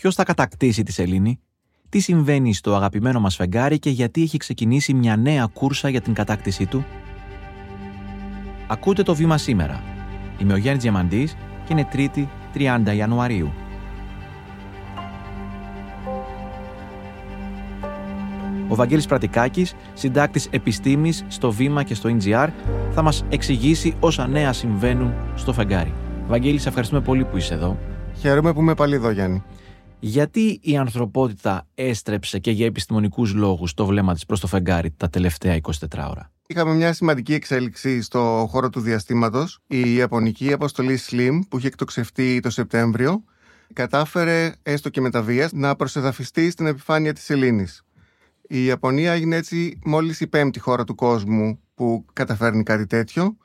Ποιος θα κατακτήσει τη σελήνη, τι συμβαίνει στο αγαπημένο μας φεγγάρι και γιατί έχει ξεκινήσει μια νέα κούρσα για την κατάκτησή του; Ακούτε το βήμα σήμερα. Είμαι ο Γιάννης Διαμαντής και είναι Τρίτη 30 Ιανουαρίου. Ο Βαγγέλης Πρατικάκης, συντάκτης επιστήμης στο Βήμα και στο NGR, θα μας εξηγήσει όσα νέα συμβαίνουν στο φεγγάρι. Βαγγέλη, σε ευχαριστούμε πολύ που είσαι εδώ. Χαίρομαι που είμαι πάλι εδώ, Γιάννη. Γιατί η ανθρωπότητα έστρεψε και για επιστημονικούς λόγους το βλέμμα της προς το φεγγάρι τα τελευταία 24 ώρα. Είχαμε μια σημαντική εξέλιξη στο χώρο του διαστήματος. Η Ιαπωνική αποστολή SLIM που είχε εκτοξευτεί το Σεπτέμβριο κατάφερε έστω και με τα βίας να προσεδαφιστεί στην επιφάνεια της σελήνης. Η Ιαπωνία έγινε έτσι μόλις η πέμπτη χώρα του κόσμου που καταφέρνει κάτι τέτοιο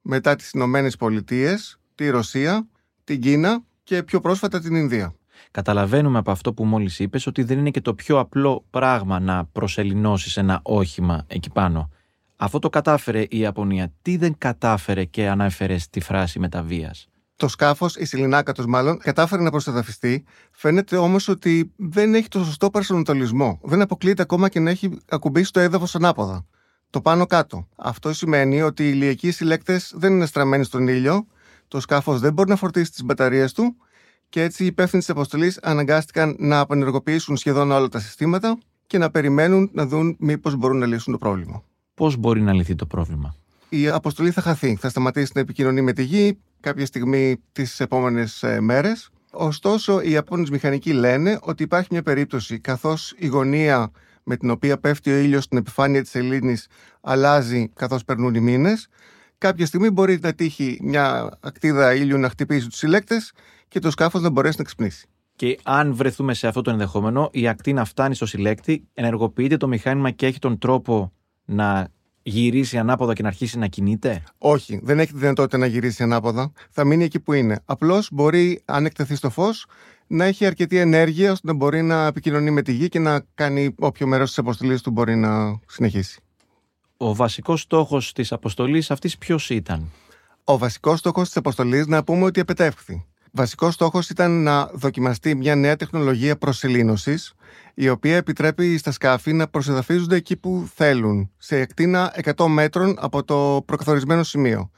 μετά τις Ηνωμένες Πολιτείες, τη Ρωσία, την Κίνα και πιο πρόσφατα την Ινδία. Καταλαβαίνουμε από αυτό που μόλις είπες ότι δεν είναι και το πιο απλό πράγμα να προσελεινώσεις ένα όχημα εκεί πάνω. Αυτό το κατάφερε η Ιαπωνία. Τι δεν κατάφερε και ανάφερε στη φράση μεταβίας. Το σκάφος, η Σιλινάκατος μάλλον, κατάφερε να προστατευτεί. Φαίνεται όμως ότι δεν έχει το σωστό παρασονοτολισμό. Δεν αποκλείεται ακόμα και να έχει ακουμπήσει το έδαφος ανάποδα. Το πάνω κάτω. Αυτό σημαίνει ότι οι ηλιακοί συλλέκτες δεν είναι στραμμένοι στον ήλιο, το σκάφος δεν μπορεί να φορτίσει τις μπαταρίες του και έτσι οι υπεύθυνοι της αποστολής αναγκάστηκαν να απενεργοποιήσουν σχεδόν όλα τα συστήματα και να περιμένουν να δουν μήπως μπορούν να λύσουν το πρόβλημα. Πώς μπορεί να λυθεί το πρόβλημα; Η αποστολή θα χαθεί. Θα σταματήσει να επικοινωνεί με τη γη κάποια στιγμή τις επόμενες μέρες. Ωστόσο, οι Ιαπώνες μηχανικοί λένε ότι υπάρχει μια περίπτωση καθώς η γωνία με την οποία πέφτει ο ήλιος στην επιφάνεια της Ελλήνης αλλάζει καθώς περνούν οι μήνες. Κάποια στιγμή μπορεί να τύχει μια ακτίδα ήλιου να χτυπήσει τους συλλέκτες και το σκάφος να μπορέσει να ξυπνήσει. Και αν βρεθούμε σε αυτό το ενδεχόμενο, η ακτή να φτάνει στο συλλέκτη, ενεργοποιείται το μηχάνημα και έχει τον τρόπο να γυρίσει ανάποδα και να αρχίσει να κινείται; Όχι, δεν έχει τη δυνατότητα να γυρίσει ανάποδα. Θα μείνει εκεί που είναι. Απλώς μπορεί, αν εκτεθεί στο φως, να έχει αρκετή ενέργεια ώστε να μπορεί να επικοινωνεί με τη γη και να κάνει όποιο μέρος της αποστολής του μπορεί να συνεχίσει. Ο βασικός στόχος της αποστολής αυτής ποιος ήταν; Ο βασικός στόχος της αποστολής να πούμε ότι επετεύχθη. Βασικός στόχος ήταν να δοκιμαστεί μια νέα τεχνολογία προσελήνωσης, η οποία επιτρέπει στα σκάφη να προσεδαφίζονται εκεί που θέλουν, σε εκτίνα 100 μέτρων από το προκαθορισμένο σημείο.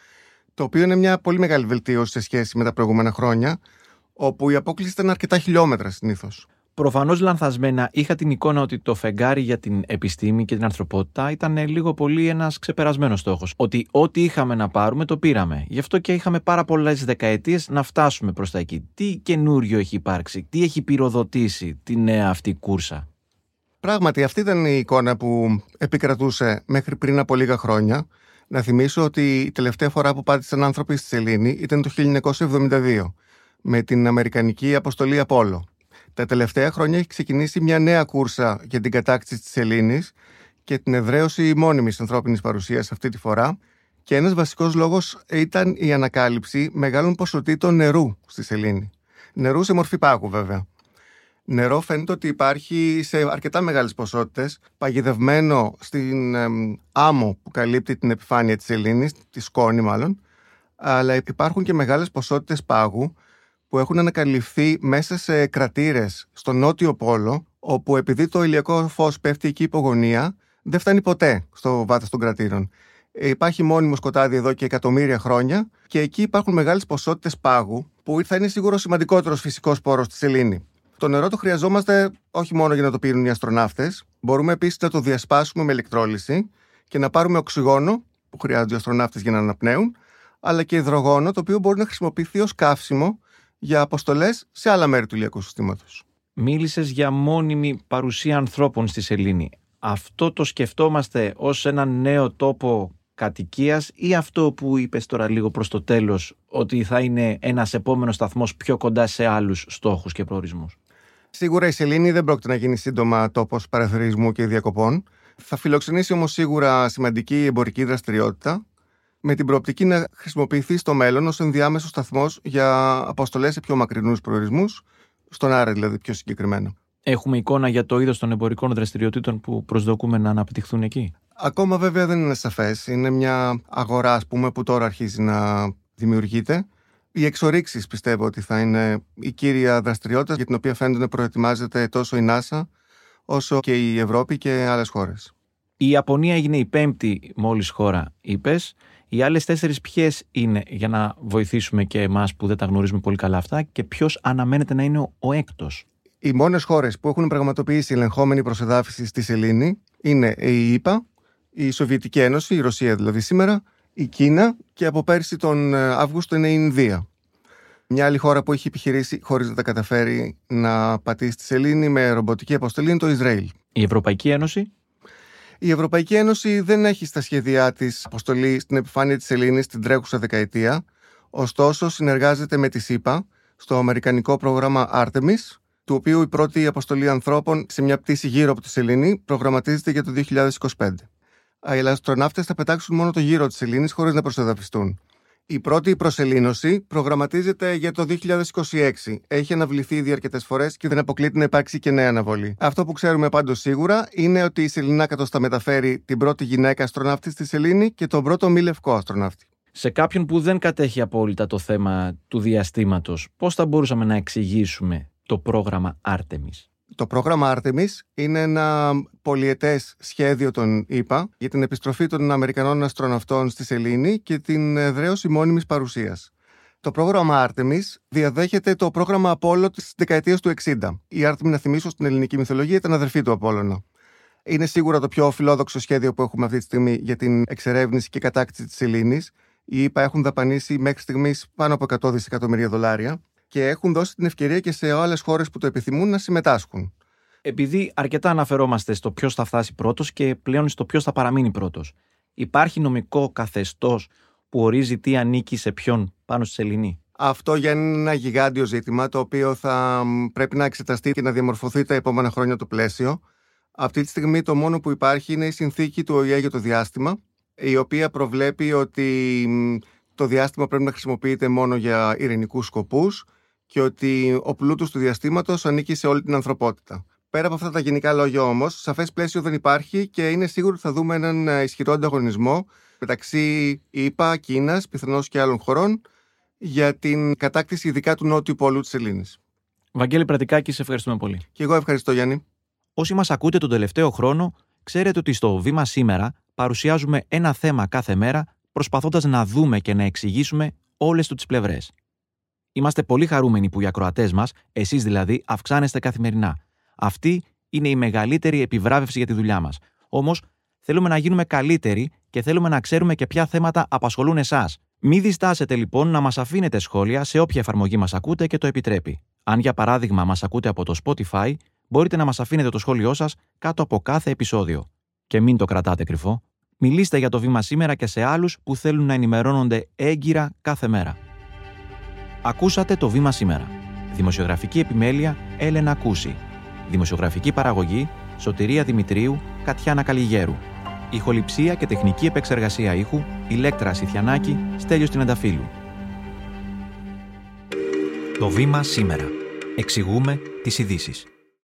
Το οποίο είναι μια πολύ μεγάλη βελτίωση σε σχέση με τα προηγούμενα χρόνια, όπου η απόκληση ήταν αρκετά χιλιόμετρα συνήθως. Προφανώς λανθασμένα είχα την εικόνα ότι το φεγγάρι για την επιστήμη και την ανθρωπότητα ήταν λίγο πολύ ένας ξεπερασμένος στόχος. Ότι ό,τι είχαμε να πάρουμε το πήραμε. Γι' αυτό και είχαμε πάρα πολλές δεκαετίες να φτάσουμε προς τα εκεί. Τι καινούριο έχει υπάρξει, τι έχει πυροδοτήσει τη νέα αυτή κούρσα; Πράγματι, αυτή ήταν η εικόνα που επικρατούσε μέχρι πριν από λίγα χρόνια. Να θυμίσω ότι η τελευταία φορά που πάτησαν άνθρωποι στη Σελήνη ήταν το 1972 με την Αμερικανική αποστολή Απόλο. Τα τελευταία χρόνια έχει ξεκινήσει μια νέα κούρσα για την κατάκτηση της Ελλήνη και την εδραίωση μόνιμη ανθρώπινης παρουσίας αυτή τη φορά. Και ένας βασικός λόγος ήταν η ανακάλυψη μεγάλων ποσοτήτων νερού στη Σελήνη. Νερού σε μορφή πάγου, βέβαια. Νερό φαίνεται ότι υπάρχει σε αρκετά μεγάλες ποσότητες, παγιδευμένο στην άμμο που καλύπτει την επιφάνεια της Ελλήνη, τη σκόνη μάλλον, αλλά υπάρχουν και μεγάλες ποσότητες πάγου που έχουν ανακαλυφθεί μέσα σε κρατήρες στο νότιο πόλο, όπου επειδή το ηλιακό φως πέφτει εκεί υπογωνία, δεν φτάνει ποτέ στο βάθος των κρατήρων. Ε, υπάρχει μόνιμο σκοτάδι εδώ και εκατομμύρια χρόνια και εκεί υπάρχουν μεγάλες ποσότητες πάγου, που θα είναι σίγουρο σημαντικότερος φυσικός πόρος στη σελήνη. Το νερό το χρειαζόμαστε όχι μόνο για να το πίνουν οι αστροναύτες, μπορούμε επίσης να το διασπάσουμε με ηλεκτρόλυση και να πάρουμε οξυγόνο, που χρειάζονται οι αστροναύτες για να αναπνέουν, αλλά και υδρογόνο, το οποίο μπορεί να χρησιμοποιηθεί ως καύσιμο για αποστολές σε άλλα μέρη του ηλιακού συστήματος. Μίλησες για μόνιμη παρουσία ανθρώπων στη Σελήνη. Αυτό το σκεφτόμαστε ως ένα νέο τόπο κατοικίας ή αυτό που είπες τώρα λίγο προς το τέλος, ότι θα είναι ένας επόμενος σταθμός πιο κοντά σε άλλους στόχους και προορισμούς; Σίγουρα η Σελήνη δεν πρόκειται να γίνει σύντομα τόπος παραθυρισμού και διακοπών. Θα φιλοξενήσει όμως σίγουρα σημαντική εμπορική δραστηριότητα με την προοπτική να χρησιμοποιηθεί στο μέλλον ως ενδιάμεσος σταθμός για αποστολές σε πιο μακρινούς προορισμούς, στον Άρε δηλαδή πιο συγκεκριμένα. Έχουμε εικόνα για το είδος των εμπορικών δραστηριοτήτων που προσδοκούμε να αναπτυχθούν εκεί; Ακόμα βέβαια δεν είναι σαφές. Είναι μια αγορά, ας πούμε, που τώρα αρχίζει να δημιουργείται Οι εξορίξεις πιστεύω ότι θα είναι η κύρια δραστηριότητα για την οποία φαίνεται να προετοιμάζεται τόσο η NASA όσο και η Ευρώπη και άλλες χώρες. Η Ιαπωνία έγινε η πέμπτη μόλις χώρα, είπες. Οι άλλες τέσσερις ποιες είναι για να βοηθήσουμε και εμάς που δεν τα γνωρίζουμε πολύ καλά αυτά και ποιος αναμένεται να είναι ο, ο έκτος; Οι μόνες χώρες που έχουν πραγματοποιήσει ελεγχόμενη προσεδάφιση στη Σελήνη είναι η ΙΠΑ, η Σοβιετική Ένωση, η Ρωσία δηλαδή σήμερα, η Κίνα και από πέρσι τον ε, Αύγουστο είναι η Ινδία. Μια άλλη χώρα που έχει επιχειρήσει χωρίς να τα καταφέρει να πατήσει τη σελήνη με ρομποτική αποστολή είναι το Ισραήλ. Η Ευρωπαϊκή Ένωση; Η Ευρωπαϊκή Ένωση δεν έχει στα σχέδιά της αποστολή στην επιφάνεια της Σελήνη την τρέχουσα δεκαετία. Ωστόσο, συνεργάζεται με τη ΣΥΠΑ στο αμερικανικό πρόγραμμα Artemis, του οποίου η πρώτη αποστολή ανθρώπων σε μια πτήση γύρω από τη Σελήνη προγραμματίζεται για το 2025. Οι αστροναύτες θα πετάξουν μόνο το γύρο της Σελήνη χωρίς να προσεδαφιστούν. Η πρώτη προσελήνωση προγραμματίζεται για το 2026. Έχει αναβληθεί ήδη αρκετές φορές και δεν αποκλείται να υπάρξει και νέα αναβολή. Αυτό που ξέρουμε πάντως σίγουρα είναι ότι η Σεληνάκατο θα μεταφέρει την πρώτη γυναίκα αστροναύτη στη Σελήνη και τον πρώτο μη λευκό αστροναύτη. Σε κάποιον που δεν κατέχει απόλυτα το θέμα του διαστήματος, πώς θα μπορούσαμε να εξηγήσουμε το πρόγραμμα Artemis; Το πρόγραμμα Artemis είναι ένα πολιετές σχέδιο των ΗΠΑ για την επιστροφή των Αμερικανών αστροναυτών στη Σελήνη και την εδραίωση μόνιμης παρουσίας. Το πρόγραμμα Artemis διαδέχεται το πρόγραμμα Apollo της δεκαετίας του 60. Η Artemis, να θυμίσω στην ελληνική μυθολογία, ήταν αδερφή του Απόλλωνα. Είναι σίγουρα το πιο φιλόδοξο σχέδιο που έχουμε αυτή τη στιγμή για την εξερεύνηση και κατάκτηση της Σελήνης. Οι ΗΠΑ έχουν δαπανίσει μέχρι στιγμής πάνω από 100 δισεκατομμύρια δολάρια και έχουν δώσει την ευκαιρία και σε άλλες χώρες που το επιθυμούν να συμμετάσχουν. Επειδή αρκετά αναφερόμαστε στο ποιος θα φτάσει πρώτος και πλέον στο ποιος θα παραμείνει πρώτος, υπάρχει νομικό καθεστώς που ορίζει τι ανήκει σε ποιον πάνω στη Σεληνή. Αυτό για είναι ένα γιγάντιο ζήτημα το οποίο θα πρέπει να εξεταστεί και να διαμορφωθεί τα επόμενα χρόνια το πλαίσιο. Αυτή τη στιγμή το μόνο που υπάρχει είναι η συνθήκη του ΟΗΕ για το διάστημα, η οποία προβλέπει ότι το διάστημα πρέπει να χρησιμοποιείται μόνο για ειρηνικούς σκοπούς και ότι ο πλούτος του διαστήματος ανήκει σε όλη την ανθρωπότητα. Πέρα από αυτά τα γενικά λόγια όμως, σαφές πλαίσιο δεν υπάρχει και είναι σίγουρο ότι θα δούμε έναν ε, ισχυρό ανταγωνισμό μεταξύ ΙΠΑ, Κίνας, πιθανώς και άλλων χωρών για την κατάκτηση ειδικά του νότιου πόλου της Ελλήνης. Βαγγέλη Πρατικάκη, σε ευχαριστούμε πολύ. Και εγώ ευχαριστώ, Γιάννη. Όσοι μας ακούτε τον τελευταίο χρόνο, ξέρετε ότι στο βήμα σήμερα παρουσιάζουμε ένα θέμα κάθε μέρα, προσπαθώντας να δούμε και να εξηγήσουμε όλες του τις πλευρές. Είμαστε πολύ χαρούμενοι που οι ακροατές μας, εσείς δηλαδή, αυξάνεστε καθημερινά. Αυτή είναι η μεγαλύτερη επιβράβευση για τη δουλειά μας. Όμως, θέλουμε να γίνουμε καλύτεροι και θέλουμε να ξέρουμε και ποια θέματα απασχολούν εσάς. Μην διστάσετε λοιπόν να μας αφήνετε σχόλια σε όποια εφαρμογή μας ακούτε και το επιτρέπει. Αν για παράδειγμα μας ακούτε από το Spotify, μπορείτε να μας αφήνετε το σχόλιο σας κάτω από κάθε επεισόδιο. Και μην το κρατάτε κρυφό. Μιλήστε για το βήμα σήμερα και σε άλλους που θέλουν να ενημερώνονται έγκυρα κάθε μέρα. Ακούσατε το βήμα σήμερα. Δημοσιογραφική επιμέλεια Έλενα Κούση. Δημοσιογραφική παραγωγή Σωτηρία Δημητρίου, Κατιάνα Καλιγέρου. Ηχοληψία και τεχνική επεξεργασία ήχου Ηλέκτρα Σιθιανάκη, Στέλιος Τινανταφύλου. Το βήμα σήμερα. Εξηγούμε τις ειδήσεις.